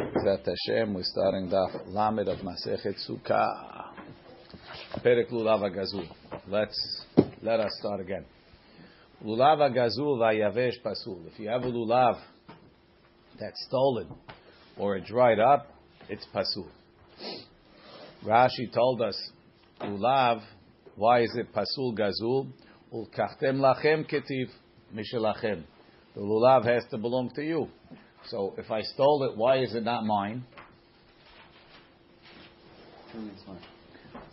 Zat Hashem, we're starting Daf Lamed of Masechet Sukkah. Perek Lulav Gazul. Let's let us start again. Lulav Gazul vayavesh pasul. If you have a lulav that's stolen or it dried up, it's pasul. Rashi told us lulav. Why is it pasul gazul? Ulkachtem lachem ketiv mishelachem. The lulav has to belong to you. So if I stole it, why is it not mine?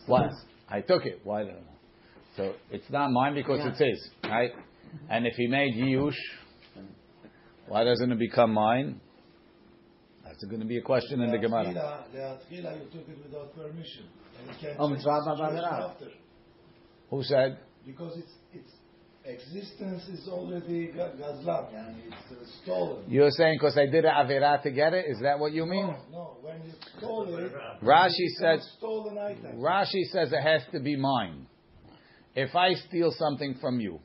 What? I took it. Why? don't So it's not mine because yeah. it's his, right? And if he made yush, why doesn't it become mine? That's going to be a question in the Gemara. you took it without permission. Who said? Because it's it's existence is already gazlan, and it's uh, stolen. You're saying because I did an avera to get it? Is that what you mean? No, no. When you stole it, Rashi says. Stolen item. Rashi says it has to be mine. If I steal something from you,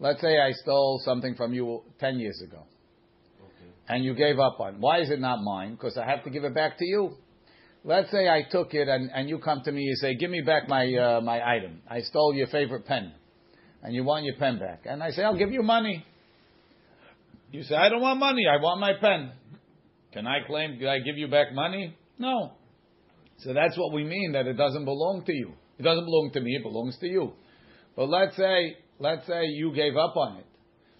let's say I stole something from you ten years ago, okay. and you gave up on. Why is it not mine? Because I have to give it back to you. Let's say I took it and, and you come to me and say, "Give me back my uh, my item. I stole your favorite pen." And you want your pen back. And I say, I'll give you money. You say, I don't want money, I want my pen. Can I claim, did I give you back money? No. So that's what we mean, that it doesn't belong to you. It doesn't belong to me, it belongs to you. But let's say, let's say you gave up on it.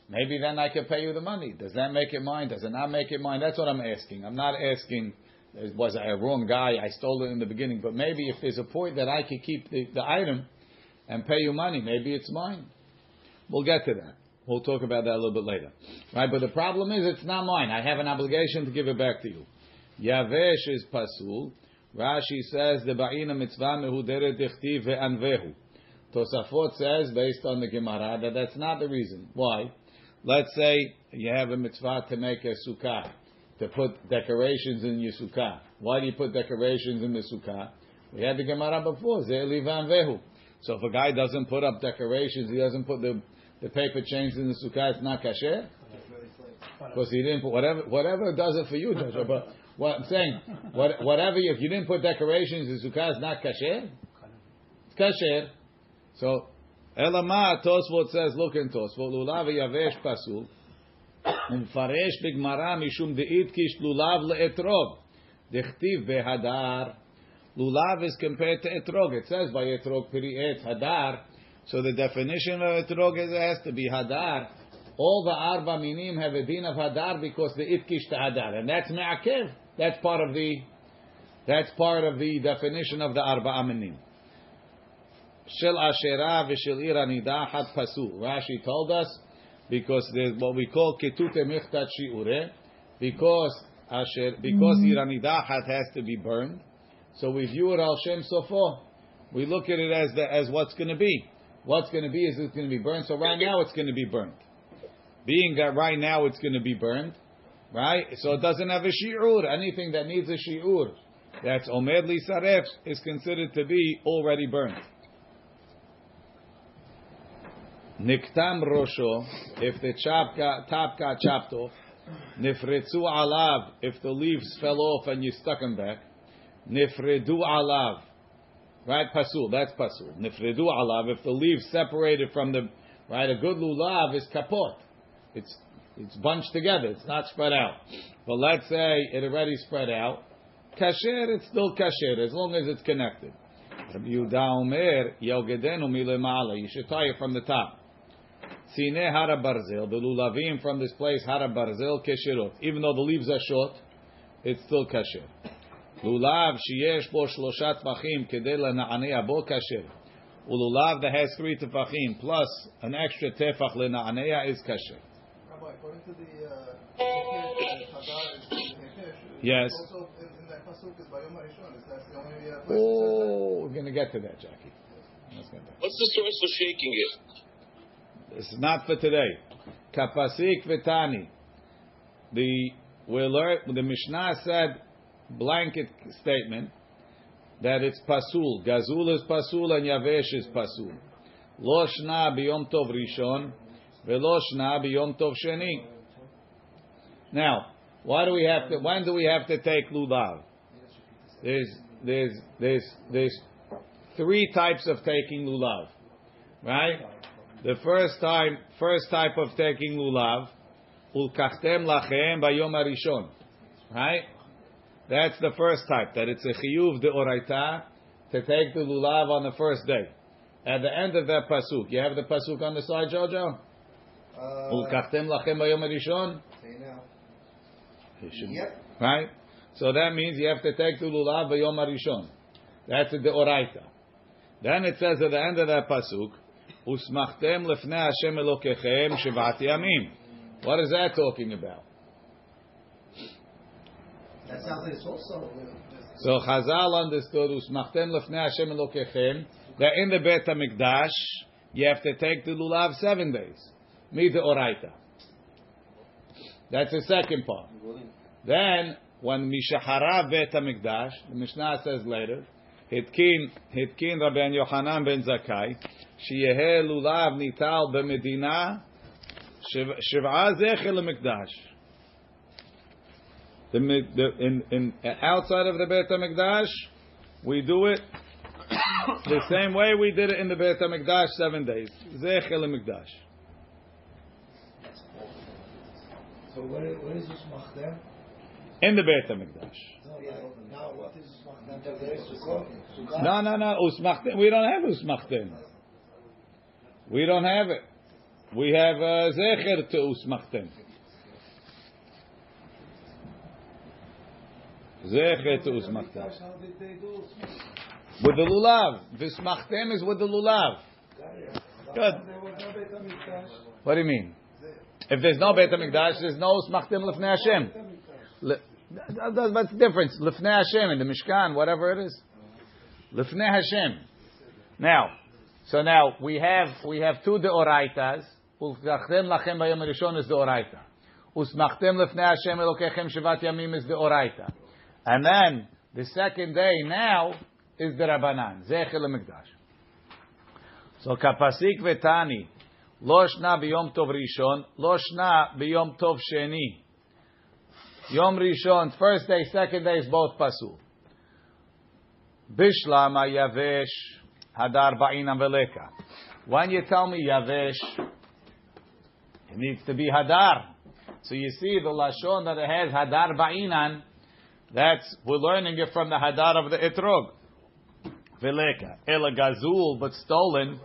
Maybe then I could pay you the money. Does that make it mine? Does it not make it mine? That's what I'm asking. I'm not asking, was I a wrong guy? I stole it in the beginning. But maybe if there's a point that I could keep the, the item, and pay you money. Maybe it's mine. We'll get to that. We'll talk about that a little bit later. Right? But the problem is it's not mine. I have an obligation to give it back to you. Yavesh is pasul. Rashi says the ba'ina mitzvah mehuderet dichtiv ve'anvehu. Tosafot says, based on the Gemara, that that's not the reason. Why? Let's say you have a mitzvah to make a sukkah, to put decorations in your sukkah. Why do you put decorations in the sukkah? We had the Gemara before, ze'li ve'anvehu. So if a guy doesn't put up decorations, he doesn't put the, the paper chains in the sukkah, it's not kasher? Because he didn't put whatever whatever does it for you, Joshua. But what I'm saying, what, whatever if you didn't put decorations, the sukkah is not kasher. It's kasher. So Elama Tosfot says, look in Tosfot, lulav yavesh pasul, big bigmara mishum deit kish lulav leetrov, dechtiv behadar. Lulav is compared to etrog. It says by etrog piri'et hadar. So the definition of etrog is it has to be hadar. All the arba minim have a din of hadar because the itkish to hadar, and that's me'akev. That's part of the that's part of the definition of the arba minim. Shel ashera v'shel ira nidahat pasu. Rashi told us because there's what we call ketute michtat shiure because asher because mm-hmm. iranidahat has to be burned. So we view it al shem sofo. We look at it as the, as what's going to be. What's going to be is it's going to be burned. So right now it's going to be burned. Being that right now it's going to be burned, right? So it doesn't have a shi'ur. Anything that needs a shi'ur, that's omed li saref, is considered to be already burned. Niktam rosho, if the chop got, top got chopped off. Nifretzu alav, if the leaves fell off and you stuck them back. Nifredu alav. Right, pasul. That's pasul. Nifredu alav. If the leaves separated from the right, a good lulav is kapot. It's it's bunched together. It's not spread out. But let's say it already spread out. Kasher, it's still kasher as long as it's connected. You should tie it from the top. Sine hara barzel. The lulavim from this place hara kesherot. Even though the leaves are short, it's still kasher. לולב שיש בו שלושה טפחים כדי לנענע בו כשר. ולולב that has three טפחים plus an extra טפח לנענע is כשר. Yes. Oh, we're going to get to that, Jackie. What's the source for shaking it? This is not for today. Kapasik vitani. The we learned the Mishnah said blanket statement that it's pasul. Gazul is pasul and Yavesh is pasul. Lo shna biyom tov rishon, velo shna biyom tov sheni. Now, Why do we have to? When do we have to take lulav? There's there's there's there's three types of taking lulav, right? The first time, first type of taking lulav, ulkachtem lachem bayom arishon, right? That's the first type. That it's a chiyuv de oraita to take the lulav on the first day. At the end of that pasuk, you have the pasuk on the side, Jojo. Uh, Ulkachtem lachem bayom arishon. say now. You should- Yep. Right? So that means you have to take the lulav bayom arishon. That's the oraita. Then it says at the end of that pasuk, usmachtem lefnei Hashem elokechem shivat yamim. What is that talking about? So Chazal understood usmachtem lefnei Hashem elokechem that in the Beit Hamikdash you have to take the lulav seven days. The oraita. That's the second part. Then, when Mishahara Bet HaMikdash, the Mishnah says later, Hitkin, Hitkin Rabbi Yochanan ben Zakai, Sheyehe lulav nital b'medina, shiv'a zecher lemikdash. The, the, in, in, outside of the Beit HaMikdash, we do it the same way we did it in the Beit HaMikdash seven days. Zecher lemikdash. So where, where is Usmachtem? In the Beit HaMikdash. No, yeah, now what is Usmachtem? There is Sukkot. Sukkot. No, no, no. Usmachtem. We don't have usmachtem. We don't have it. We have uh, zecher to usmachtem. Zecher to usmachtem. How did they do Usmachtem? With the lulav. Vismachtem is with the lulav. Good. What do you mean? If there's no Beit HaMikdash, there's no usmachtem lefnei Hashem. What's the difference? Lefnei Hashem in the Mishkan, whatever it is. Lefnei Hashem. Now, so now we have we have two deoraitas. Ulchachem lachem bayom rishon is deoraita. Usmachtem lefnei Hashem elokechem shivat yamim is deoraita. And then the second day now is the Rabbanan. Zecher lemikdash. So kapasik vetani. Lo shna biyom tov rishon. Lo shna biyom tov sheni. Yom Rishon, first day, second day is both pasul. Bishlama Yavesh Hadar Ba'inam Veleka. When you tell me Yavesh, it needs to be Hadar. So you see the Lashon that it has Hadar Ba'inan, that's, we're learning it from the Hadar of the Etrog. Veleka. Ela Gazul, but stolen.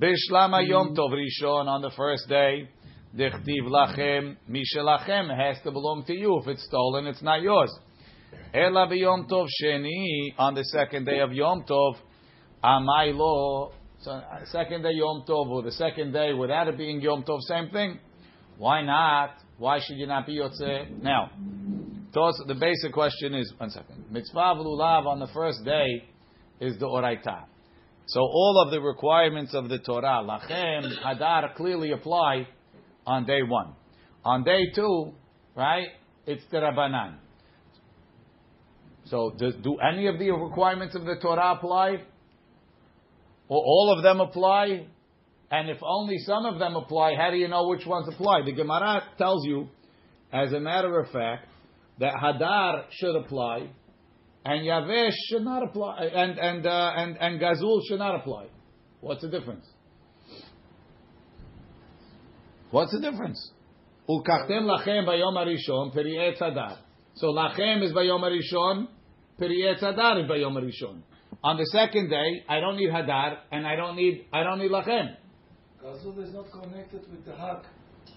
Bishlama Yom Tov Rishon on the first day. Dichtiv lachem, mishelachem has to belong to you. If it's stolen, it's not yours. Ela b'yom tov sheni on the second day of Yom Tov, amai lo. So uh, second day Yom Tov or the second day without it being Yom Tov, same thing. Why not? Why should you not be yotze? Now, the basic question is one second. Mitzvah lulav on the first day is the oraita. So all of the requirements of the Torah, lachem, hadar, clearly apply on day one. On day two, right, it's the Rabbanan. So do any of the requirements of the Torah apply? Or all of them apply? And if only some of them apply, how do you know which ones apply? The Gemara tells you, as a matter of fact, that Hadar should apply, and Yavesh should not apply, and and uh, and and Gazul should not apply. What's the difference? What's the difference? Ulkachtem lachem bayom arishon peri'et hadar. So lachem is bayom arishon, peri'et hadar is bayom arishon. On the second day, I don't need hadar and I don't need I don't need lachem. Gazul is not connected with the Hak.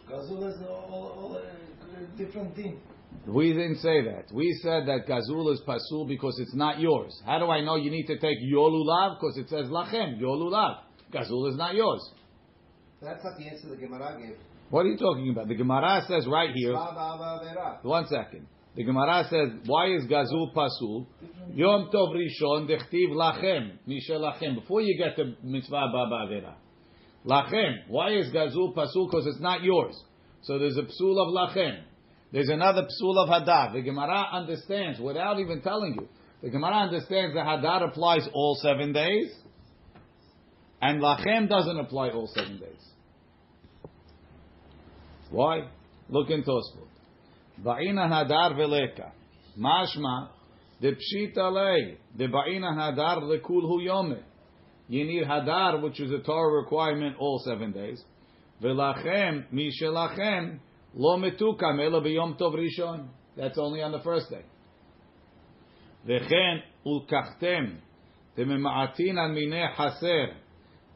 Gazul is all, all a different thing. We didn't say that. We said that gazul is pasul because it's not yours. How do I know you need to take your lulav? Because it says lachem, your lulav. Gazul is not yours. That's not the answer the Gemara gave. What are you talking about? The Gemara says right here. One second. The Gemara says, why is Gazul Pasul? Yom Tov Rishon dechtiv lachem, Mishel lachem. Before you get to mitzvah baba avera. Lachem. Why is Gazul Pasul? Because it's not yours. So there's a psul of lachem. There's another psul of hadar. The Gemara understands, without even telling you, the Gemara understands that hadar applies all seven days, and lachem doesn't apply all seven days. Why? Look in Tosfot. Ba'inan hadar veleka. Mashma. The pshita lei. The ba'inan hadar lekul hu yome. You need hadar, which is a Torah requirement, all seven days. Velachem, mishelachem, lo metukam ela b'yom tov rishon. That's only on the first day. וכן ולקחתם דממעטין על מיני חסר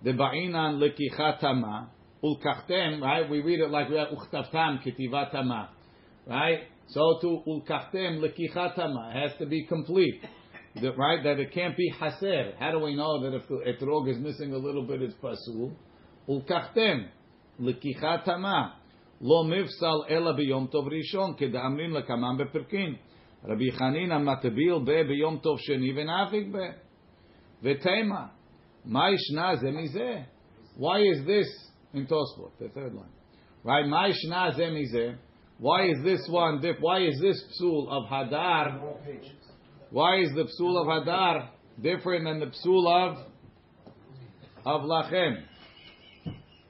דבעינן לקיחת תמה ולקחתם, right? We read it like we have וכתבתם כתיבת תמה, right? So to ulkachtem lekichata tama it has to be complete, the, right? That it can't be haser. How do we know that if the etrog is missing a little bit, it's pasul? Ulkachtem lekichata lo mifsal ela biyom tov rishon kedamrin lekamam beperkin. Rabbi Chanina matabil be biyom tov sheni v'nafik be v'tema. Ma yishna ze mizeh. Why is this in Tosfot, the third line? Right? Ma yishna ze mizeh. Why is this one? dip- Why is this psul of Hadar? Why is the psul of Hadar different than the psul of of Lachem?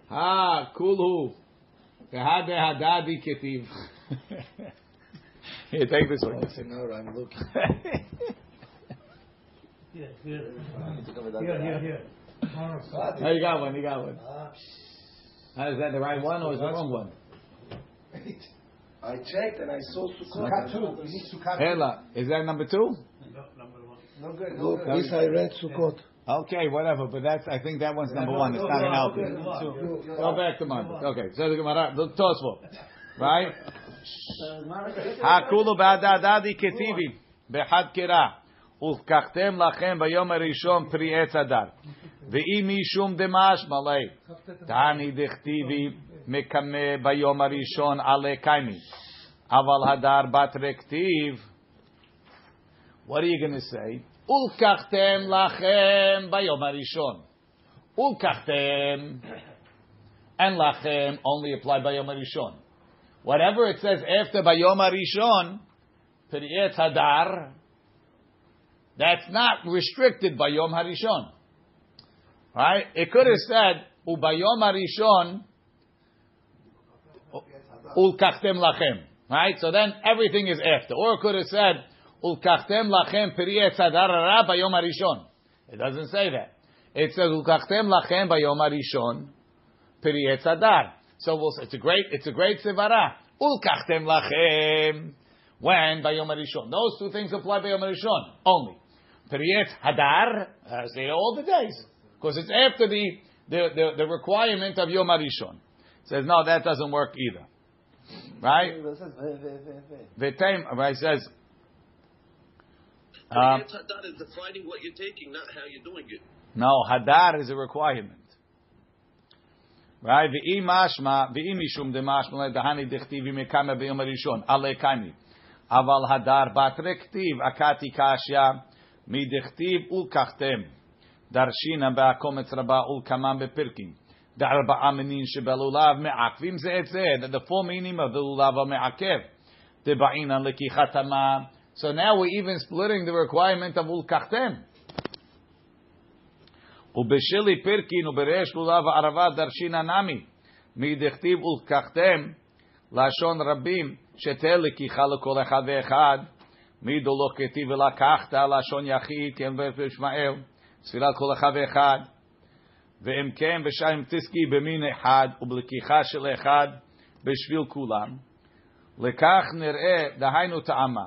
Ha kulhu. Here, take this one. No, I'm looking. Here, here. Here, here, here. Oh, you got one. You got one. Uh, is that the right one or is the wrong one? I checked and I saw Sukkah Sukkot. two. We need Sukkah two. Hela, is that number two? No, number one. No good. No Look, good. this I read Sukkot. Okay, whatever. But that's I think that one's number one. It's not gonna help you. Go back to Monday. Okay, so the Gemara, the Tosfot, right? הכולו בהדדי כתיבי, בחד קרא, ולקחתם לכם ביום הראשון פרי עץ הדר. ואם משום דמשמע ליה, תעני דכתיבי, מקמה ביום הראשון עלי קיימי. אבל הדר בת רקטיב, what are you going to say? ולקחתם לכם ביום הראשון. ולקחתם, and לכם only apply ביום הראשון. Whatever it says after Bayom Arishon, Periyet Hadar, that's not restricted by Yom Harishon. Right? It could have said, Ubayom Harishon, Ulkachtem Lachem. Right? So then everything is after. Or it could have said, Ulkachtem Lachem Periyet Hadar Ra Bayom Harishon. It doesn't say that. It says, Ulkachtem Lachem Bayom Harishon, Periyet Hadar. So we'll say, it's a great, it's a great sevara. Ulkachtem lachem. When by Yom Rishon. Those two things apply by Yom Rishon only. Periyet hadar, uh, say all the days. Because it's after the, the, the, the requirement of Yom Rishon. Says, no, that doesn't work either. Right? V'tem, right, says, Um, um, Hadad is defining what you're taking, not how you're doing it. no, hadar is a requirement. Right? V'im mashma, v'im mishum de mashma dehani dechtivi mekame b'yom harishon, ale kaimi. Aval hadar bat rektiv, akati kashya, mi dechtiv ulkachtem. Darshina ba'akometz rabba ulkamam bepirkim. דארבעה מינין שבלולב מעכבים זה את זה, the four meaning of the lulav המעכב. דבעינן לקיחת המה. So now we're even splitting the requirement of ulkachtem. ובשלי פירקין ובריש לולב הערבה דרשינא נמי. מדכתיב ולקחתם לשון רבים שתהיה לקיחה לכל אחד ואחד. מידו לא כתיב ולקחת לשון יחיד כן וישמעאל. ספירת כל אחד ואחד. ואם כן ושם תסקי במין אחד ובלקיחה של אחד בשביל כולם. לכך נראה, דהיינו טעמה,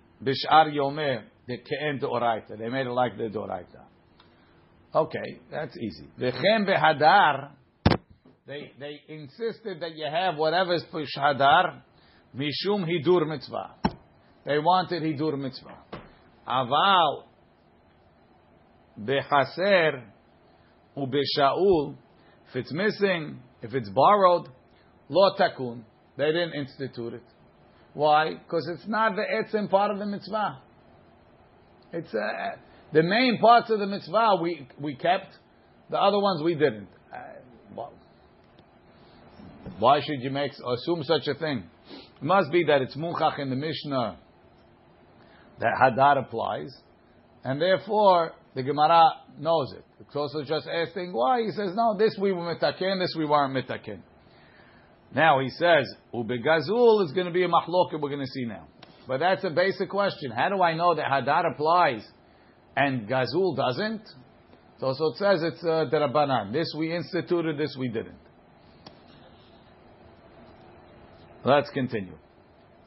Bishar Yomer the Ke'en Deoraita. They made it like the Deoraita. Okay, that's easy. V'chem Behadar. They they insisted that you have whatever is Bishadar Mishum Hidur Mitzvah. They wanted Hidur Mitzvah. Aval Bechaser Ubeshaul. If it's missing, if it's borrowed, lo takun. They didn't institute it. Why? Because it's not the etzim part of the mitzvah. It's uh, the main parts of the mitzvah we we kept, the other ones we didn't. Uh, why should you make assume such a thing? It must be that it's munchach in the Mishnah that hadar applies, and therefore the Gemara knows it. It's also just asking why. He says, no, this we were mitaken, this we weren't mitaken. Now he says, ubegazul is going to be a mahloket we're going to see now. But that's a basic question. How do I know that hadar applies and gazul doesn't? So, so it says it's uh, derabanan. This we instituted, this we didn't. Let's continue.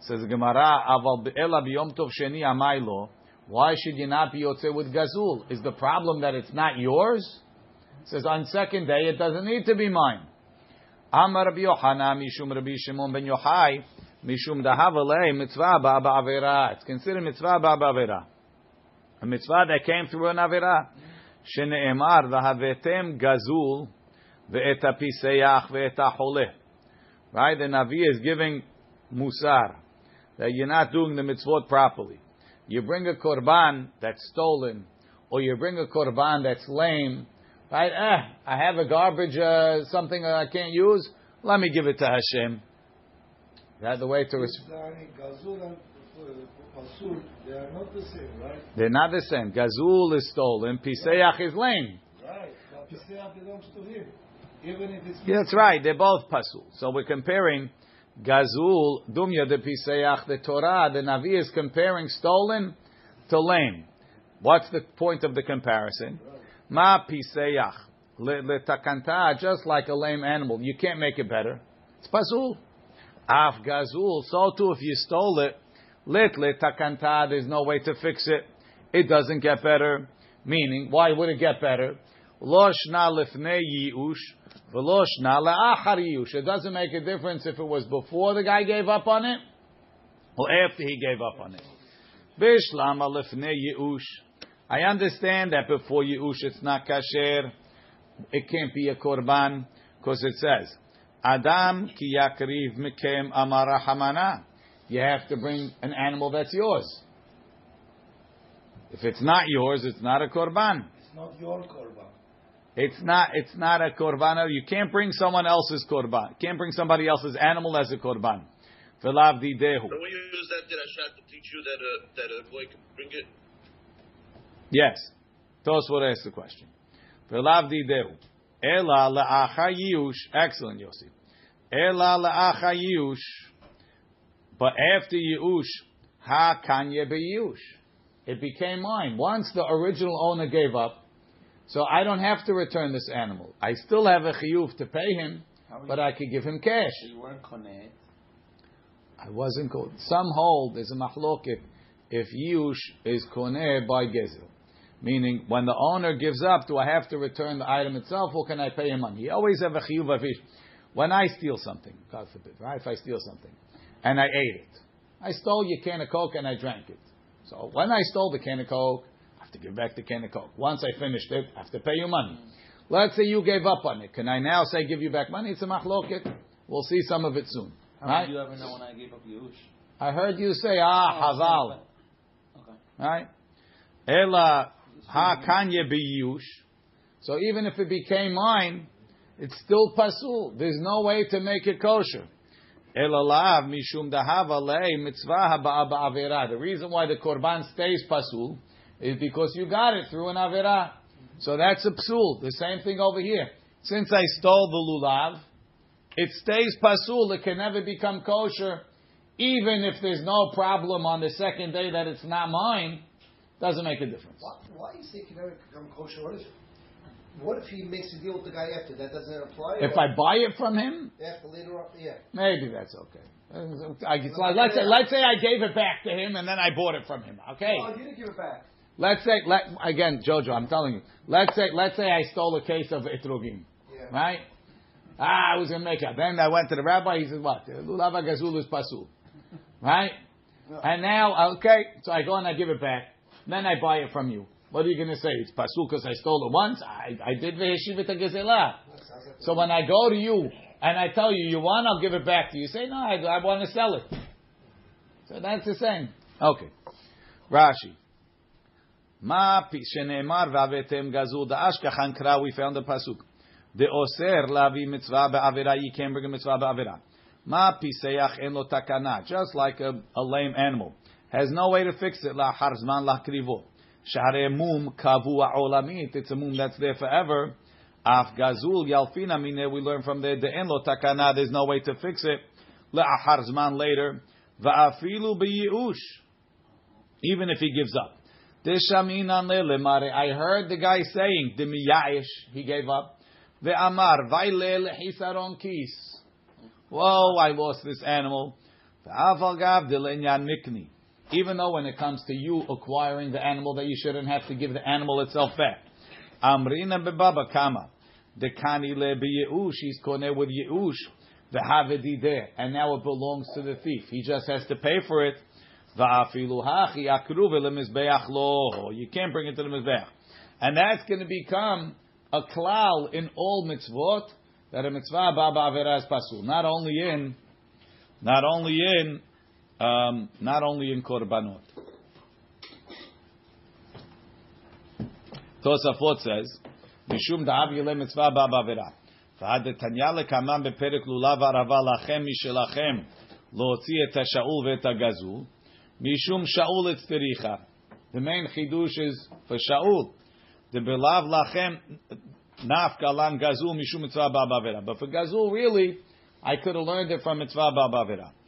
Says Gemara, aval ela biyom tov sheni amaylo. Why should you not be yotze with gazul? Is the problem that it's not yours? Says on second day it doesn't need to be mine. Amar Rabbi Yochanan mishum Rabbi Shimon ben Yochai mishum dahavalei mitzvah ba'avera. It's considered mitzvah ba'avera. A mitzvah that came through an avera. Dahavetem gazul. Right? The Navi is giving musar that you're not doing the mitzvot properly. You bring a korban that's stolen, or you bring a korban that's lame, Right? Eh, I have a garbage, uh, something that I can't use. Let me give it to Hashem. That's the way to respond. Uh, they are not the same, right? They're not the same. Gazul is stolen. Piseach is lame. Right. But Piseah belongs to him. Even if it's Yeah, that's right. They're both pasul. So we're comparing Gazul, Dumya de Piseach, the Torah, the Navi is comparing stolen to lame. What's the point of the comparison? Ma Piseach, letakanta, just like a lame animal. You can't make it better. It's pasul. Af Gazul, so too if you stole it, lit letakanta, there's no way to fix it. It doesn't get better. Meaning, why would it get better? Lo shna lifnei yiush, v'lo shna le'achar yiush. It doesn't make a difference if it was before the guy gave up on it, or after he gave up on it. Bishlama lifnei yiush. I understand that before yiush it's not kasher. It can't be a korban, because it says, Adam ki yakriv mikem amara hamana. You have to bring an animal that's yours. If it's not yours, it's not a korban. It's not your korban. It's not. It's not a korban. You can't bring someone else's korban. You can't bring somebody else's animal as a korban. V'lav didehu. Don't we use that dirashat to teach you that a, that a boy can bring it? Yes. Tosfot asked the question. Ela la'achayush. Excellent, Yossi. Ela la'achayush. But after Yush, ha kanye beyush. It became mine. Once the original owner gave up, so I don't have to return this animal. I still have a chiyuv to pay him, but I could give him cash. You weren't koneh. I wasn't called. Some hold there's a machloket if yush is koneh by gezel, meaning when the owner gives up, do I have to return the item itself, or can I pay him money? You always have a chiyuv avish. When I steal something, God forbid, right? If I steal something and I ate it, I stole your can of coke and I drank it. So when I stole the can of coke, I have to give back the can of coke. Once I finished it, I have to pay you money. Let's say you gave up on it. Can I now say give you back money? It's a machloket. We'll see some of it soon. How Right? did you ever know when I gave up Yush? I heard you say, ah, hazal. Okay. Right? Ela ha kanye biyush. So even if it became mine, it's still pasul. There's no way to make it kosher. Ela lav mishum dahava lei mitzvah haba ba'avera. The reason why the korban stays pasul is because you got it through an avera. So that's a psul. The same thing over here. Since I stole the lulav, it stays pasul. It can never become kosher, even if there's no problem on the second day that it's not mine. Doesn't make a difference. Why, why you say it can become kosher? What if, what if he makes a deal with the guy after? That doesn't apply? If I buy it from him, After later on? Yeah. maybe that's okay. I, it's like, let's say, let's say I gave it back to him and then I bought it from him. Okay. Oh, you didn't give it back. Let's say, let, again, Jojo, I'm telling you. Let's say, let's say I stole a case of etrogim, Yeah. right? Ah, I was gonna make it. Then I went to the rabbi. He said, "What? Lulav gazul is pasul, right?" And now, okay, so I go and I give it back. Then I buy it from you. What are you gonna say? It's pasul because I stole it once. I, I did veheshivet gezela. So when I go to you and I tell you you want, I'll give it back to you. You say, "No, I, I want to sell it." So that's the same. Okay. Rashi. Ma pi shene'emar v'avetem gazul da'ash kachan kra, we found the pasuk. De oser lavi mitzvah be'avera, you can't bring a mitzvah be'avera. Ma piseach en lo takana, just like a, a lame animal. Has no way to fix it, la harzman la krivo. Share mum kavu olamit, it's a mum that's there forever. Af gazul yalfina mine, we learn from there, de en lo takana, there's no way to fix it. La harzman later. Va'afilu be'yi'ush. Even if he gives up. Deshaminan le'lemare. I heard the guy saying, the miya'ish, he gave up. Ve'amar, vayle le'hisaron kis. Whoa, I lost this animal. Ve'aval delenyan mikni. Even though when it comes to you acquiring the animal that you shouldn't have to give the animal itself back. Amrina bebaba kama. Dekani le be'yeush. He's kone with yeush. Ve'havedi there. And now it belongs to the thief. He just has to pay for it. You can't bring it to the mizbeach. And that's going to become a klal in all mitzvot that a mitzvah baba avera is pasul. Not only in, not only in, um, not only in korbanot. Tosafot says, "Mishum da'av yile mitzvah baba avera." והדתניא לקמם בפרק לולב ערבה לכם משלכם להוציא את השאול ואת הגזול משום שאול אצטריכה. The main chidush is for Shaul. The belav lachem nafka lan gazul mishum mitzvah ba'bavera. But for gazul, really, I could have learned it from mitzvah ba'bavera. The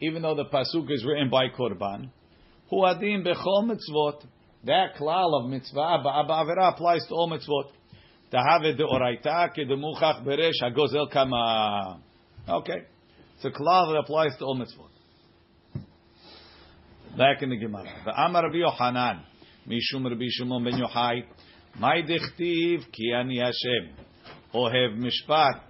Even though the pasuk is written by korban, hu adim bechol mitzvot. That klal of mitzvah ba'bavera applies to all mitzvot. Tahave de oraita ke de muchach beresh hagozel kama. Okay. It's a klal that applies to all mitzvot. Back in the Gemara. The Amar Rabbi Yohanan, Mishum Rabbi Shimon ben Yochai, Mai dechtiv ki ani Hashem, Ohev Mishpat.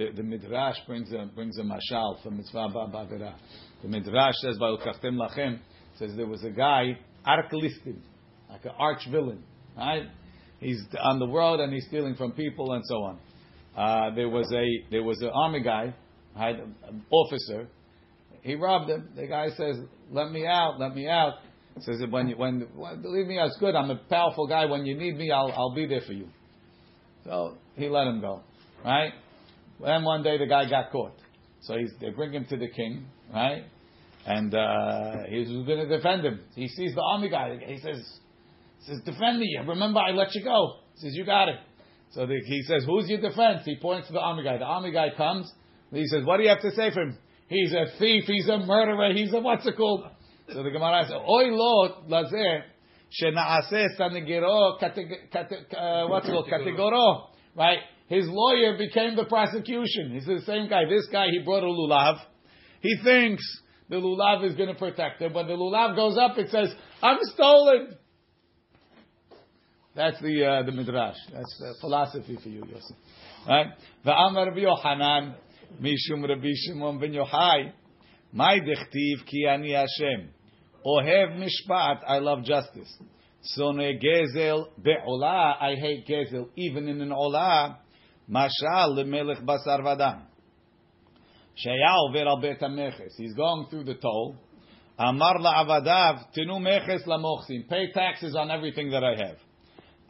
The, the Midrash brings a, brings a mashal from Mitzvah Ba'avera. The Midrash says, Va'ukachtem lachem, says there was a guy, Arklistim, like an arch villain, right? He's on the world and he's stealing from people and so on. Uh, there was a there was an army guy, right, an officer. He robbed him. The guy says, "Let me out, let me out." Says, "When you, when, believe me, it's good. I'm a powerful guy. When you need me, I'll I'll be there for you." So he let him go, right? Then one day the guy got caught. So he's, they bring him to the king, right? And uh, he's going to defend him. He sees the army guy. He says, he says, defend me. Remember, I let you go. He says, you got it. So the, he says, who's your defense? He points to the army guy. The army guy comes. he says, what do you have to say for him? He's a thief. He's a murderer. He's a what's it called? So the Gemara says, Oy lo lazeh shenaaseh sanegiro uh, what's it called kategoro, right? His lawyer became the prosecution. He's the same guy. This guy, he brought a lulav. He thinks the lulav is going to protect him. When the lulav goes up, it says, "I'm stolen." That's the uh, the midrash. That's the philosophy for you, Yosef. Right? Va'amar Rabbi Yohanan mishum Rabbi Shimon ben Yochai. My dechtiv ki ani Hashem. Ohev mishpat. I love justice. Sone gezel be'olah. I hate gezel even in an olah. Mashal lemelech basar vadam. Shaya over al bet meches. He's going through the toll. Amar la'avadav tenu meches lamochsim. Pay taxes on everything that I have.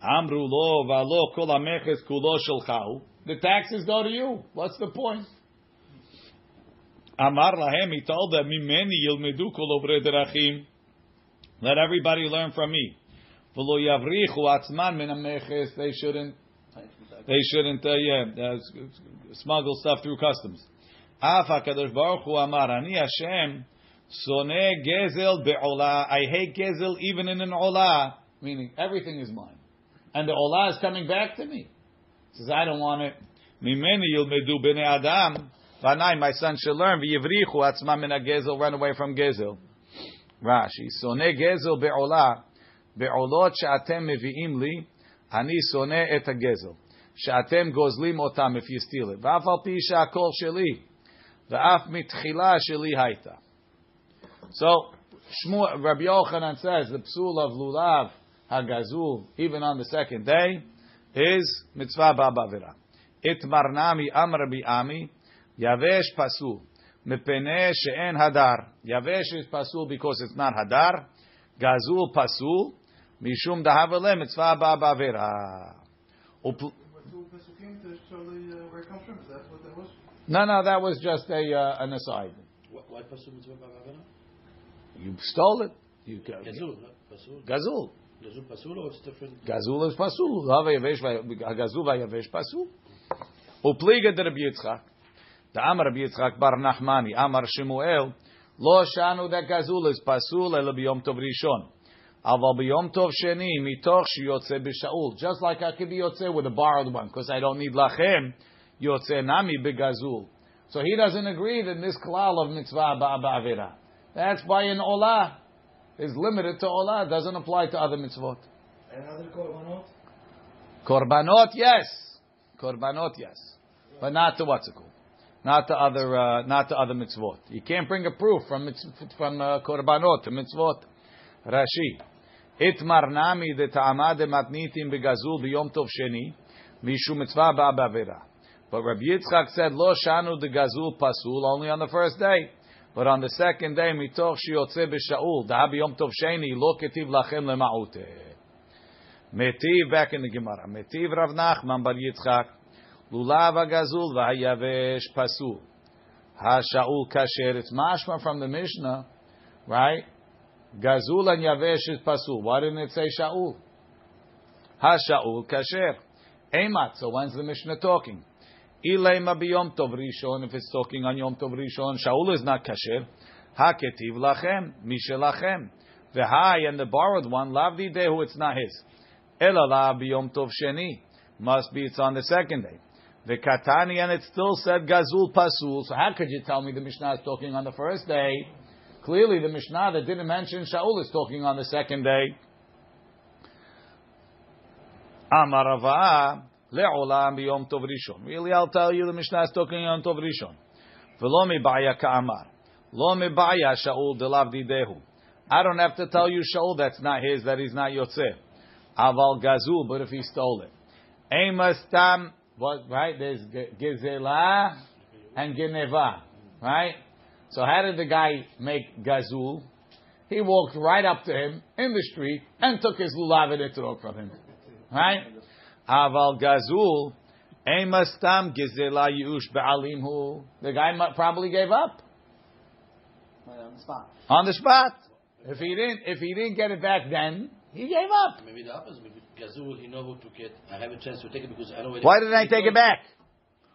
Amru lo valo kol hameches kulo shelchau. The taxes go to you. What's the point? Amar lahem, he told them, mimeni yilmedu kol derachim. Let everybody learn from me. V'lo yavrichu atzman min hameches. They shouldn't, they shouldn't, uh, yeah, uh, smuggle stuff through customs. Af HaKadosh Baruch Hu Amar, Ani Hashem, Gezel. I hate Gezel even in an olah. Meaning, everything is mine. And the olah is coming back to me. He says, I don't want it. Mimeni b'nei Adam. Vanai, my son should learn. V'yivrichu atzma min gezel run away from Gezel. Rashi, Gezel. Be'olot she'atem mevi'im li. Ani soneh et gezel. She'atem gozlim otam if you steal it. V'af al pi she'akol sheli. V'af mitchila sheli haita. So, Rabbi Yochanan says the psul of lulav hagazul, even on the second day, is mitzvah ba'bavira. It marnami am Rabbi Ami, yavesh pasul. Mepene she'en hadar. Yavesh is pasul because it's not hadar. Gazul pasul. Mishum dahavale mitzvah ba ba'avera. Upl- No, no, that was just a uh, an aside. Why pasul mitzvah ba'avera? You stole it. You Gazul. Gazul. Gazul pasul or it's different? Gazul is pasul. Hava yavesh va- Gazul vayavesh pasul. Upliga de Rabbi Yitzchak. The Amar Rabbi Yitzchak bar Nachmani. Amar Shemuel. Lo shanu that Gazul is pasul ela biyom tov rishon. Tov sheni mitoch shiyotze b'shaul. Just like I could be yotze with a borrowed one because I don't need lachem. Yotze nami begazul. So he doesn't agree that this klal of mitzvah ba'avira. That's by an olah. Is limited to olah. Doesn't apply to other mitzvot. And other korbanot? Korbanot, yes. Korbanot, yes. But not to what's it called? Not to other, uh, not to other mitzvot. You can't bring a proof from mitz- from uh, korbanot to mitzvot. Rashi. Nami de ta'amad matnitim begazul biyom tov sheni mishu mitzvah ba ba'avera. But Rabbi Yitzchak said shanu de gazul pasul only on the first day. But on the second day, mitoch shiyotze b'shaul, da biyom tov sheni, lo ketiv lachem lema'uteh. Metiv back in the Gemara. Metiv Rav Nachman bar Yitzchak. Lulav agazul v'hayavesh pasul. Ha-shaul kasher. It's mashma from the Mishnah, right? Gazul and yavesh is pasul. Why didn't it say shaul? Ha-shaul kasher. Emat. So when's the Mishnah talking? Ilema biyom tov rishon. If it's talking on yom tov rishon, shaul is not kasher. Ha-ketiv lachem. Mishelachem. V'hai and the borrowed one, lavdi dehu, it's not his. Elala biyom tov sheni. Must be it's on the second day. The katani and it still said gazul pasul. So how could you tell me the Mishnah is talking on the first day? Clearly, the Mishnah that didn't mention Shaul is talking on the second day. Amarava le'olam biyom tov rishon. Really, I'll tell you the Mishnah is talking on tov rishon. V'lo mibaya ka'amar. Lo mibaya Shaul delav didehu. I don't have to tell you Shaul that's not his, that he's not Yotzeh. Aval gazul, but if he stole it. Emastam, what, right? There's ge- gezela and geneva, right? So how did the guy make gazul? He walked right up to him in the street and took his lulav and etrog from him, right? Aval gazul, emastam gezela yush be'alimhu. The guy probably gave up Right on the spot. on the spot. If he didn't, if he didn't get it back then, he gave up. Maybe the opposite. Maybe Gazul, he know who took it. I have a chance to take it because I know Why didn't I take it back?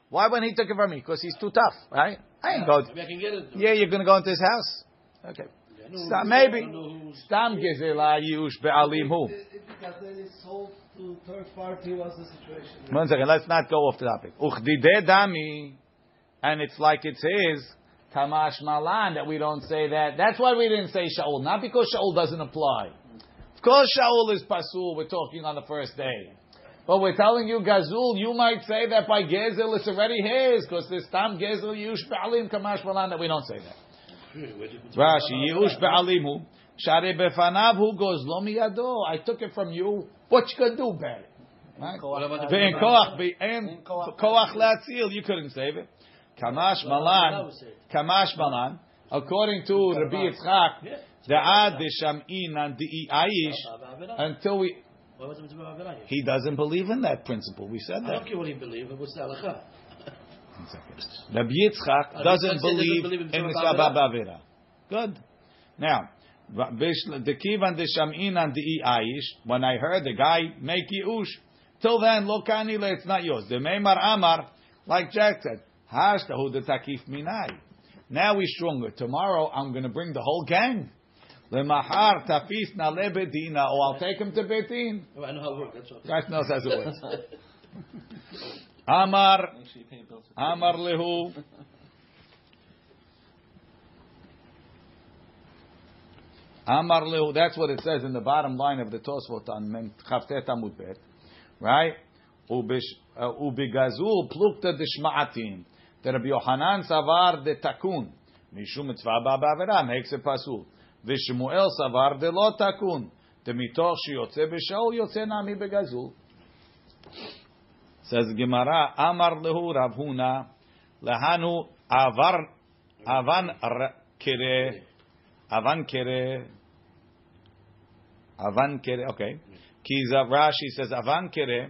Why when he took it from me? Because he's too tough, right? I ain't go. Maybe I can get it. Yeah, you're gonna go into his house. Okay. I know Stop, maybe. I don't know who's- Stam gezela yush be'alim hu. If the gazelle is sold to third party, what's the situation? One second, let's not go off the topic. Uchdide dami, and it's like it's his. Kamash malan that we don't say that. That's why we didn't say Shaul, not because Shaul doesn't apply. Of course, Shaul is pasul. We're talking on the first day, but we're telling you Gazul. You might say that by Gezel it's already his because this time Gezel yush be'alim kamash malan that we don't say that. Really, where did we- Rashi, Yush be'alimu, share befanav hu goes lo miyado. I took it from you. What you gonna do about it? Right? What about the- Ve'en koach, ve'en koach latzil, you couldn't save it. Kamash malan, kamash malan. According to Rabbi Yitzchak, the ad desham'in and the aish until we. What was the mitzvah of He doesn't believe in that principle. We said I that. don't care what he believes. What's the halacha? Rabbi Yitzchak doesn't Yitzchak said he believe in Mitzvah Mitzvah Good. Now, the kivan de shamin and the aish. When I heard the guy make yush, till then lo kanile, it's not yours. The meimar amar, like Jack said, hashtahu de takif minai. Now we're stronger. Tomorrow I'm going to bring the whole gang. Lemahar tafis na lebedina, or I'll take him to betin. Oh, I know how it works. That's all. Jack knows as it works. Amar Make sure you pay your bills. Amar lehu. Amar lehu. That's what it says in the bottom line of the Tosfot on Mem Chavtet Amud Bet, right? Ubish- uh, Ubigazul plukta dishma'atim. The Rabbi Yohanan savar de takun. Mishum mitzvah ba'avera makes a pasul. De lo takun. The mitoch shiyotze b'shaul yotze nami begazul. Says Gemara, Amar lehu Rav Huna, lehanu avar Avan kere. Avan kere. Avan kere. Okay. Kizav Rashi says Avan kere.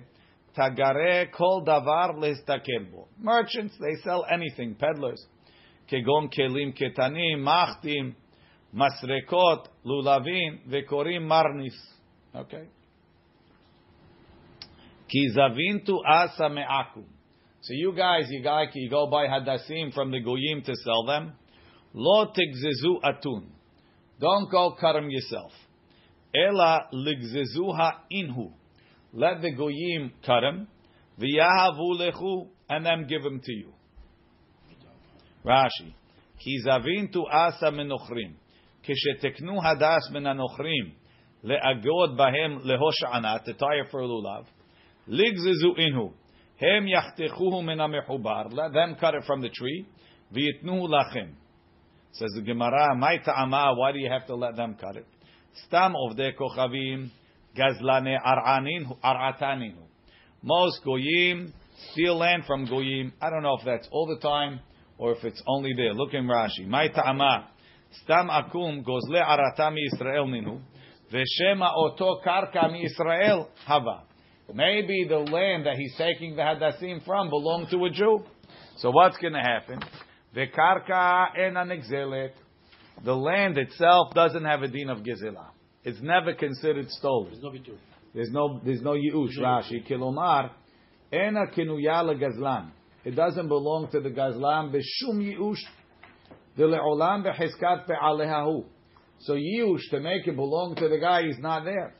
Tagare kol davar lestakel bo. Merchants, they sell anything. Peddlers. Kegon kelim ketanim, machtim, masrekot, lulavin, vekorim marnis. Okay. Kizavintu asa me'akum. So you guys, you guys, you go buy hadassim from the goyim to sell them. Lo tigzezu atun. Don't go cut them yourself. Ela ligzezuha inhu. Let the goyim cut them. V'yahavu lechu, and then give them to you. Rashi. Kizavintu asa menochrim. כשתקנו הדס מן הנוכרים לאגוד בהם להושענה, to tire for lulav, ligzizu inhu. Hem yachtechuhu min המחובר, let them cut it from the tree, ויתנו lachem. Says the Gemara, my ta'ama, why do you have to let them cut it? Stam ovdei kochavim, gazlane ar'ataninu. Most goyim steal land from goyim. I don't know if that's all the time or if it's only there. Look in Rashi. My ta'ama, Stam akum gozle arata mi Yisrael ninu, veshema oto karka mi Yisrael hava. Maybe the land that he's taking the hadassim from belonged to a Jew. So what's going to happen? The karka ena nigzelet. The land itself doesn't have a din of gezilah. It's never considered stolen. There's no bitur. There's no there's no yiush. Rashi kilomar ena kinuya legazlan. It doesn't belong to the gazlan b'shum yiush. The leolam b'cheskat be'alehahu. So yiush to make it belong to the guy is not there.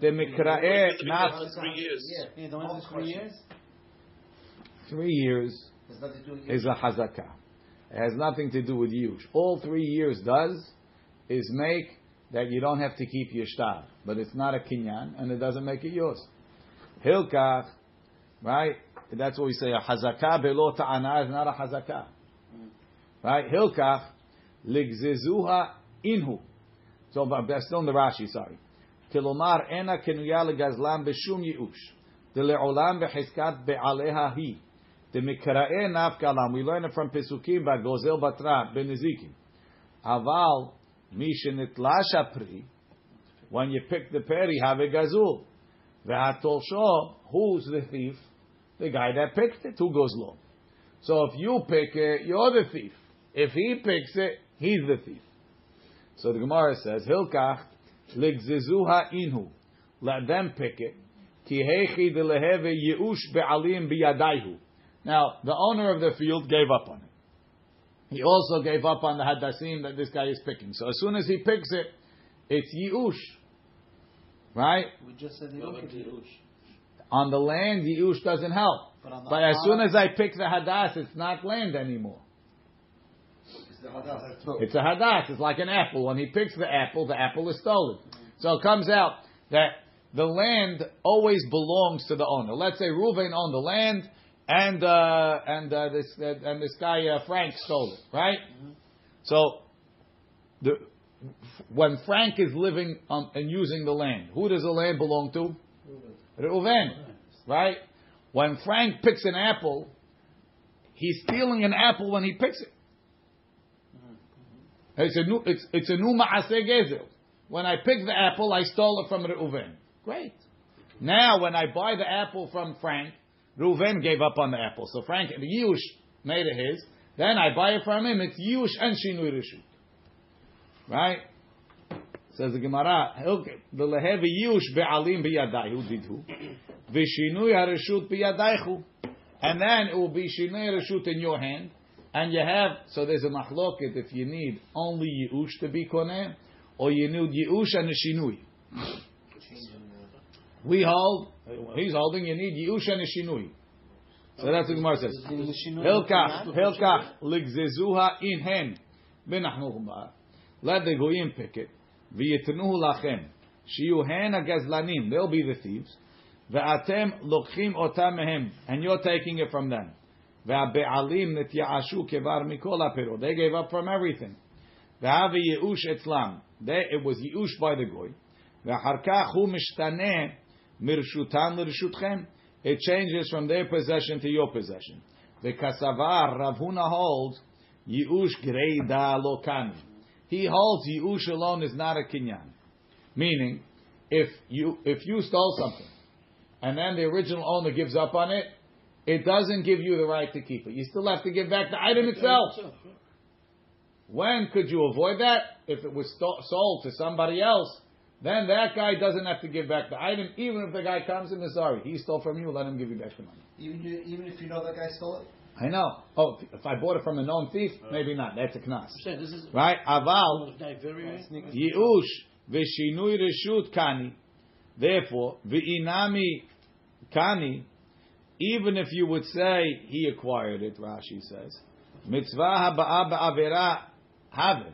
The mikra'eh er, not Three years. Yeah, don't three years. three years There's nothing to do with is a hazakah. It has nothing to do with yiush. All three years does is make that you don't have to keep your shtar, but it's not a kinyan and it doesn't make it yours. Hilkach, right? That's what we say. A hazakah belo ta'ana is not a hazakah, right? Hilkach ligzezuha inhu. So that's still in the Rashi. Sorry. Kilomar ena kenuya legazlam b'shum yiush. Dele'olam b'chizkat be'aleha hi. The mikra'e nafkalam. We learn it from Pesukim by Gozel Batra Benizikim. Aval mishenitlasha pri. When you pick the peri, have a gazul. Ve'atol sho. Who's the thief? The guy that picked it. Who goes low? So if you pick it, you're the thief. If he picks it, he's the thief. So the Gemara says, Hilkach ligzizuha inhu. Let them pick it. Ki hechi deleheve yeush be'alim biyadaihu. Now, the owner of the field gave up on it. He also gave up on the hadassim that this guy is picking. So as soon as he picks it, it's yeush. Right? We just said the okay. On the land, yeush doesn't help. But But as soon as I pick the hadas, it's not land anymore. It's the Hadass. It's a like an apple. When he picks the apple, the apple is stolen. So it comes out that the land always belongs to the owner. Let's say Reuven owned the land, and uh, and uh, this uh, and this guy uh, Frank stole it, right? So the when Frank is living on, and using the land, who does the land belong to? Reuven, right? When Frank picks an apple, he's stealing an apple when he picks it. It's a new, it's, it's a new ma'aseh gezel. When I pick the apple, I stole it from Reuven. Great. Now, when I buy the apple from Frank, Reuven gave up on the apple. So Frank, the Yush made it his. Then I buy it from him. It's Yush and Shinui Rishut. Right? Says the Gemara, okay, the lehevi Yush be'alim biyadaihu didhu. V'shinui harishut biyadaihu. And then it will be Shinui Rishut in your hand. And you have, so there's a machloket if you need only Yush to be koneh, or you need Yush and a Shinui. We hold, he's holding, you need Yush and a Shinui. So that's what the Gemara says. Hilkach, Hilkach, ligzezuha in hen. Benachnuchum ba. Let the goyim pick it. V'yitnuhu lachem. Shiyu hen agazlanim. They'll be the thieves. Ve'atem lokchim otam mehem. And you're taking it from them. They gave up from everything. Yeush. They, it was yeush by the goy. It changes from their possession to your possession. The kasavar Rav Huna holds Yi'ush greida lo kani. He holds Yi'ush alone is not a kinyan. Meaning, if you if you stole something, and then the original owner gives up on it, it doesn't give you the right to keep it. You still have to give back the item itself. When could you avoid that? If it was sto- sold to somebody else, then that guy doesn't have to give back the item, even if the guy comes and is sorry. He stole from you, let him give you back the money. Even you, even if you know that guy stole it. I know. Oh, if I bought it from a known thief, uh. maybe not. That's a knas. Saying this is Right? Aval, oh, very Yi'ush, v'shinui reshut kani. Therefore, v'inami kani, even if you would say he acquired it, Rashi says, mitzvah haba'a ba'avera have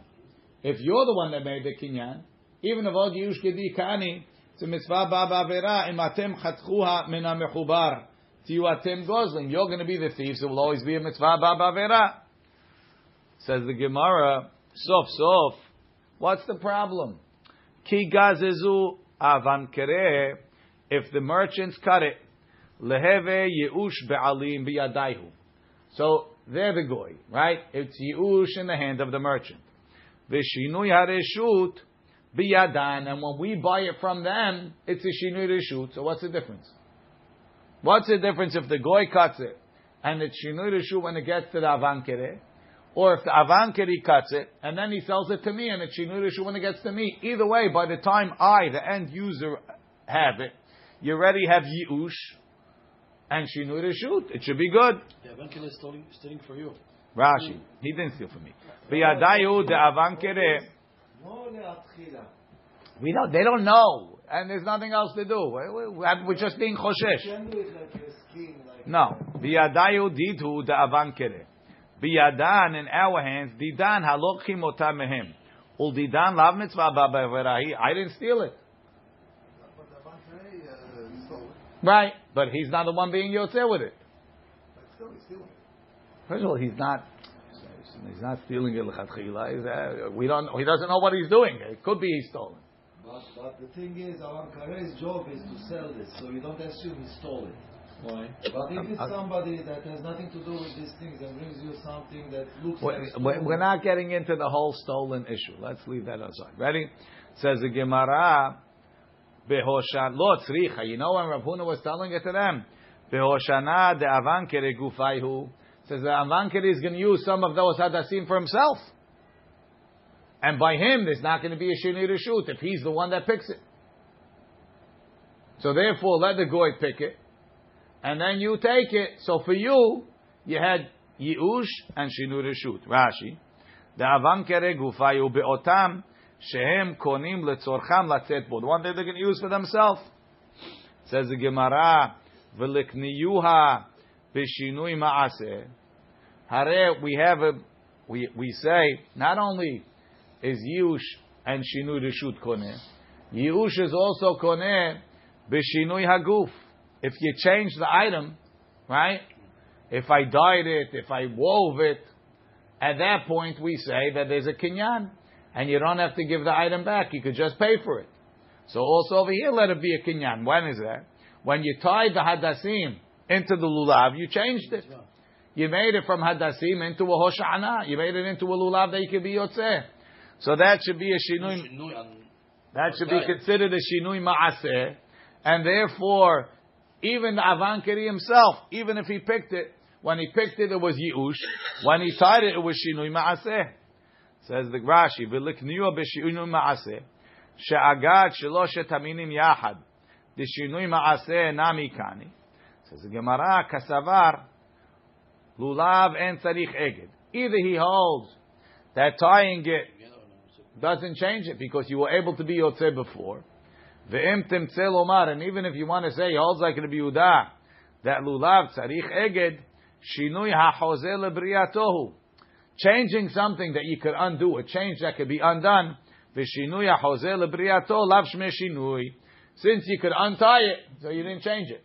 If you're the one that made the kinyan, even if all kedi kani, it's a mitzvah ba'a ba'avera, im atem chatchuha min ha-mechubar. Tiyu atem gozling. You're going to be the thief, so it will always be a mitzvah ba'a ba'avera. Says the Gemara, sof sof. What's the problem? Ki gazezu. If the merchants cut it, leheve yeush be'alim biyadaihu. So they're the goy, right? It's yeush in the hand of the merchant. V'shinui hareshut biyadan, and when we buy it from them, it's a shinui reshut. So what's the difference? What's the difference if the goy cuts it and it's shinui reshut when it gets to the avan kereh? Or if the avankeri cuts it and then he sells it to me and it's shinui reshut when it gets to me. Either way, by the time I, the end user, have it, you already have yiush and shinui reshut. It should be good. The Avankel is stealing, stealing for you. Rashi, he didn't steal from me. V'yadayu de avankere. No le'atchila. We don't. They don't know, and there's nothing else to do. We- we- We're just being choshesh. Can do it like a scheme, like No. V'yadayu ditu de avankere. V'yadan in our hands, didan halochim otam mehem. Ul didan lav mitzvah ba'averahi. I didn't steal it. but the bank uh, stole it. Right. But he's not the one being yotzeh with it. But still, he's stealing. First of all, he's not. He's not stealing it lechatchila. He's, uh, We don't. He doesn't know what he's doing. It could be he's stolen. But, but the thing is, Avankere's job is to sell this, so you don't assume he stole it. Why? But if it's somebody that has nothing to do with these things and brings you something that looks We're, like we're- stolen, we're not getting into the whole stolen issue. Let's leave that aside. Ready? Says the Gemara, Behoshan, lo tzricha. You know when Rav Huna was telling it to them? Behoshana de avankere gufayhu. Says the avankere is going to use some of those hadassim for himself. And by him, there's not going to be a shini reshut if he's the one that picks it. So therefore, let the goy pick it, and then you take it. So for you, you had yiush and shinu reshut. Rashi, the avankere gufayu beotam shehem konim letzorcham latzet bo. The one that they're going to use for themselves. Says the Gemara, v'likniyuha b'shinui ma'aseh. Hare, we have a, we, we say, not only is yiush and shinu reshut koneh, yiush is also koneh b'shinui haguf. If you change the item, right? If I dyed it, if I wove it, at that point we say that there's a kinyan, and you don't have to give the item back. You could just pay for it. So also over here, let it be a kinyan. When is that? When you tied the hadassim into the lulav, you changed it. You made it from hadassim into a hoshana. You made it into a lulav that you could be yotzeh. So that should be a shinui. That should be considered a shinui ma'aseh, and therefore, even the avankeri himself, even if he picked it, when he picked it, it was yiush. When he tied it, it was shinui ma'aseh. Says the Rashi, "V'likniyu b'shinui ma'aseh, she'agat sheloshet haminim yachad, the shinui ma'aseh nami kani." Says the Gemara, "Kasavar lulav en tzarich eged." Either he holds that tying it doesn't change it because you were able to be Yotzeh before. Ve'im temtzel omar, and even if you want to say he holds like Rabbi Yehuda, that lulav tzarich eged, shinui ha'chozeh lebriatohu. Changing something that you could undo, a change that could be undone, v'shinui ha'chozeh lebriato lav shmeh shinui. Since you could untie it, so you didn't change it.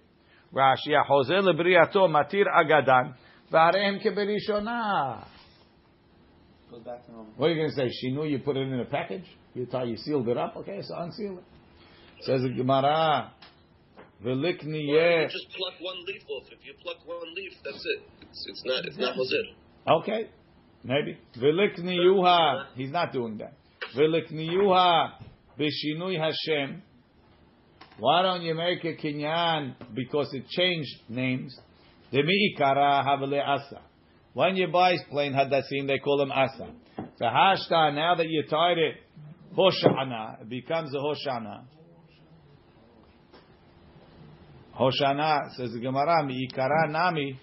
Rashi ha'chozeh lebriato matir agadan, v'arehem keberishonah. Goes back to normal. What are you going to say? She knew you put it in a package. You thought you sealed it up. Okay, so unseal it. Says the Gemara, "Velikni you just pluck one leaf off. If you pluck one leaf, that's it. It's, it's not. It's not mazir. Okay, Maybe. Velikniyuha. He's not doing that. Velikniyuha b'shinui Hashem. Why don't you make a kinyan because it changed names? Demi'ikara havale asa. When you buy plain hadassim, they call them asa. So hashta, now that you tied it, hoshana, it becomes a hoshana. Hoshana, says the Gemara, mi'ikara nami,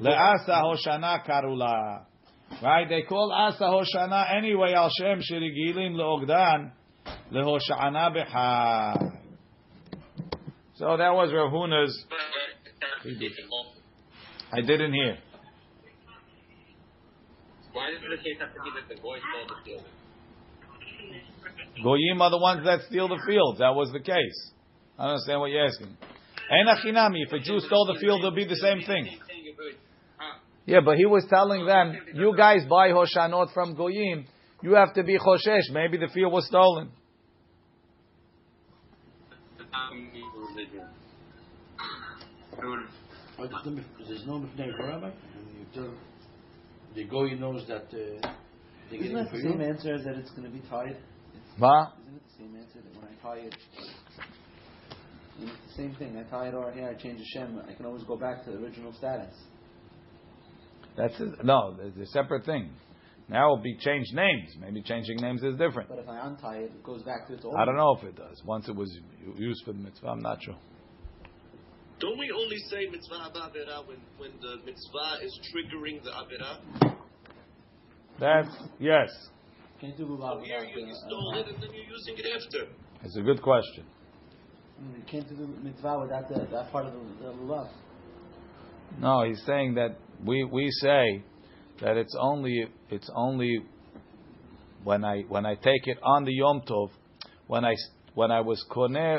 le'asa hoshana karula. Right? They call asa hoshana anyway, al shem shirigilim le'ogdan, le'hoshana b'char. So that was Rav Huna's. I didn't hear. Why does the case have to be that the boy stole the field? Goyim are the ones that steal the fields. That was the case. I don't understand what you're asking. If a Jew stole the field, it'll be the same thing. Yeah, but he was telling them, you guys buy Hoshanot from Goyim, you have to be Choshesh. Maybe the field was stolen. But there's no Mifnei Rabbi, and you tell the goy knows that uh, they're Isn't that it for the you. same answer that it's going to be tied? Ma? Isn't it the same answer that when I tie it, it's the same thing. I tie it over here, I change the shem. I can always go back to the original status. That's it. no, it's a separate thing. Now it'll be changed names. Maybe changing names is different. But if I untie it, it goes back to its old. I don't know if it does. Once it was used for the mitzvah, I'm not sure. Don't we only say mitzvah ba'avera when, when the mitzvah is triggering the avera? That's yes. Can't do lulav So here you, you stole it and then you're using it after. It's a good question. I mean, You can't do the mitzvah without the, that part of the, the lulav. No, he's saying that we we say that it's only it's only when I when I take it on the Yom Tov when I when I was koneh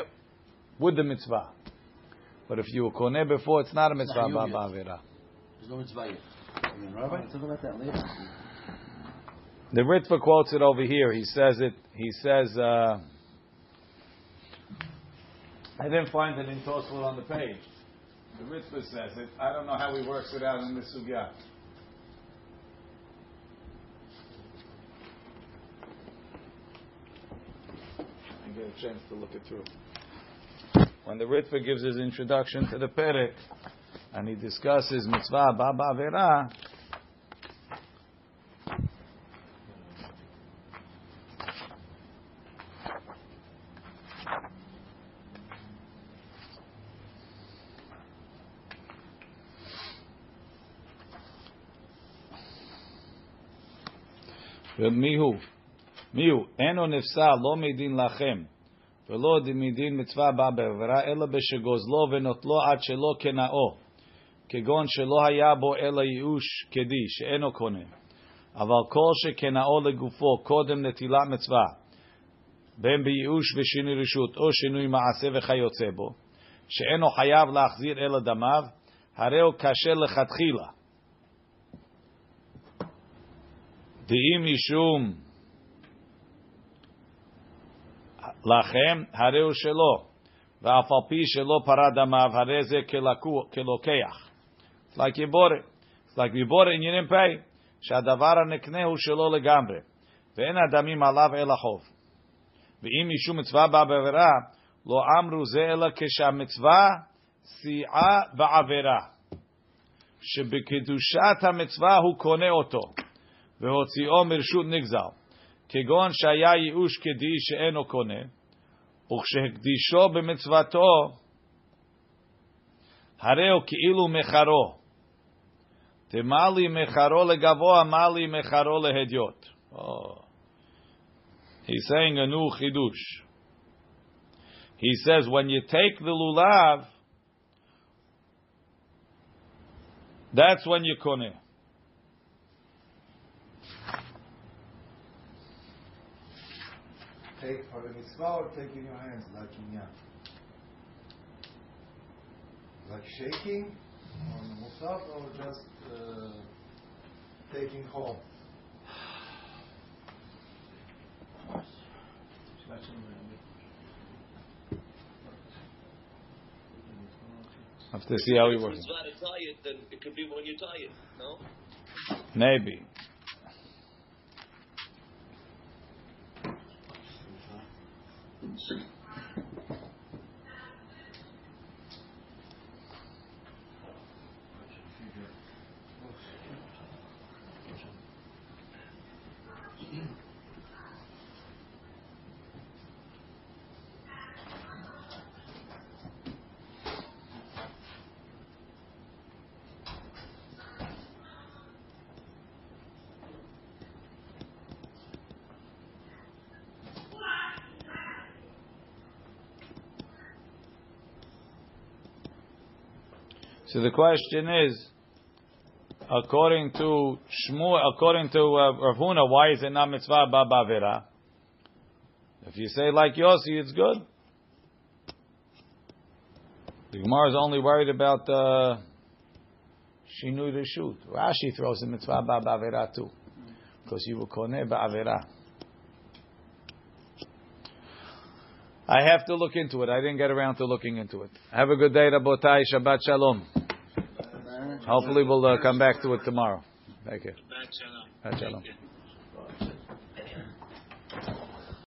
with the mitzvah. But if you were koneh before, it's not a mitzvah Hayom yet. There's no mitzvah yet. I mean, Rabbi? Let's talk about that later. The Ritva quotes it over here. He says it. He says. Uh, I didn't find it in Tosfot on the page. The Ritva says it. I don't know how he works it out in the sugya. I get a chance to look it through. When the Ritva gives his introduction to the Perek, and he discusses mitzvah baba avera, ומיהו? מיהו? אינו נפסל, לא מדין לכם, ולא מדין מצווה באה בעבירה, אלא בשגוזלו ונוטלו עד שלא קנאו, כגון שלא היה בו אלא ייאוש כדי, שאינו קונה. אבל כל שקנאו לגופו קודם נטילת מצווה, בין בייאוש ושינוי רשות, או שינוי מעשה וכיוצא בו, שאינו חייב להחזיר אלא דמיו, הרי הוא קשה לכתחילה. דאם משום לכם, הרי הוא שלו, ואף על פי שלא פרה דמיו, הרי זה כלוקח. It's like יבורת. It's like יבורת עניינים פ', שהדבר הנקנה הוא שלו לגמרי, ואין הדמים עליו אלא חוב. ואם משום מצווה באה בעבירה, לא אמרו זה אלא כשהמצווה סייעה בעבירה. שבקדושת המצווה הוא קונה אותו. והוציאו מרשות נגזל, כגון שהיה ייאוש כדאי שאינו קונה, וכשהקדישו במצוותו, הרי הוא כאילו מחרו. דמה לי מחרו לגבוה, מה לי מחרו להדיוט. Oh. He's saying a new chidush. He says when you take the lulav, that's when you koneh. Take for the mitzvah or take in your hands like inyan? Like shaking on the musaf or just uh, taking home? Have to see how he If works. it's mitzvah to tie it, then it could be when you tie it, no? Maybe. So the question is, according to Shmuel, according to uh, Rav Huna, why is it not mitzvah ba bavera? If you say like Yossi, it's good. The Gemara is only worried about uh, shinui reshut. Rashi throws in mitzvah ba bavera too, because you will koneh ba'avera. I have to look into it. I didn't get around to looking into it. Have a good day, Rabotai. Shabbat Shalom. Hopefully, we'll uh, come back to it tomorrow. Thank you. Bad shalom. Thank you.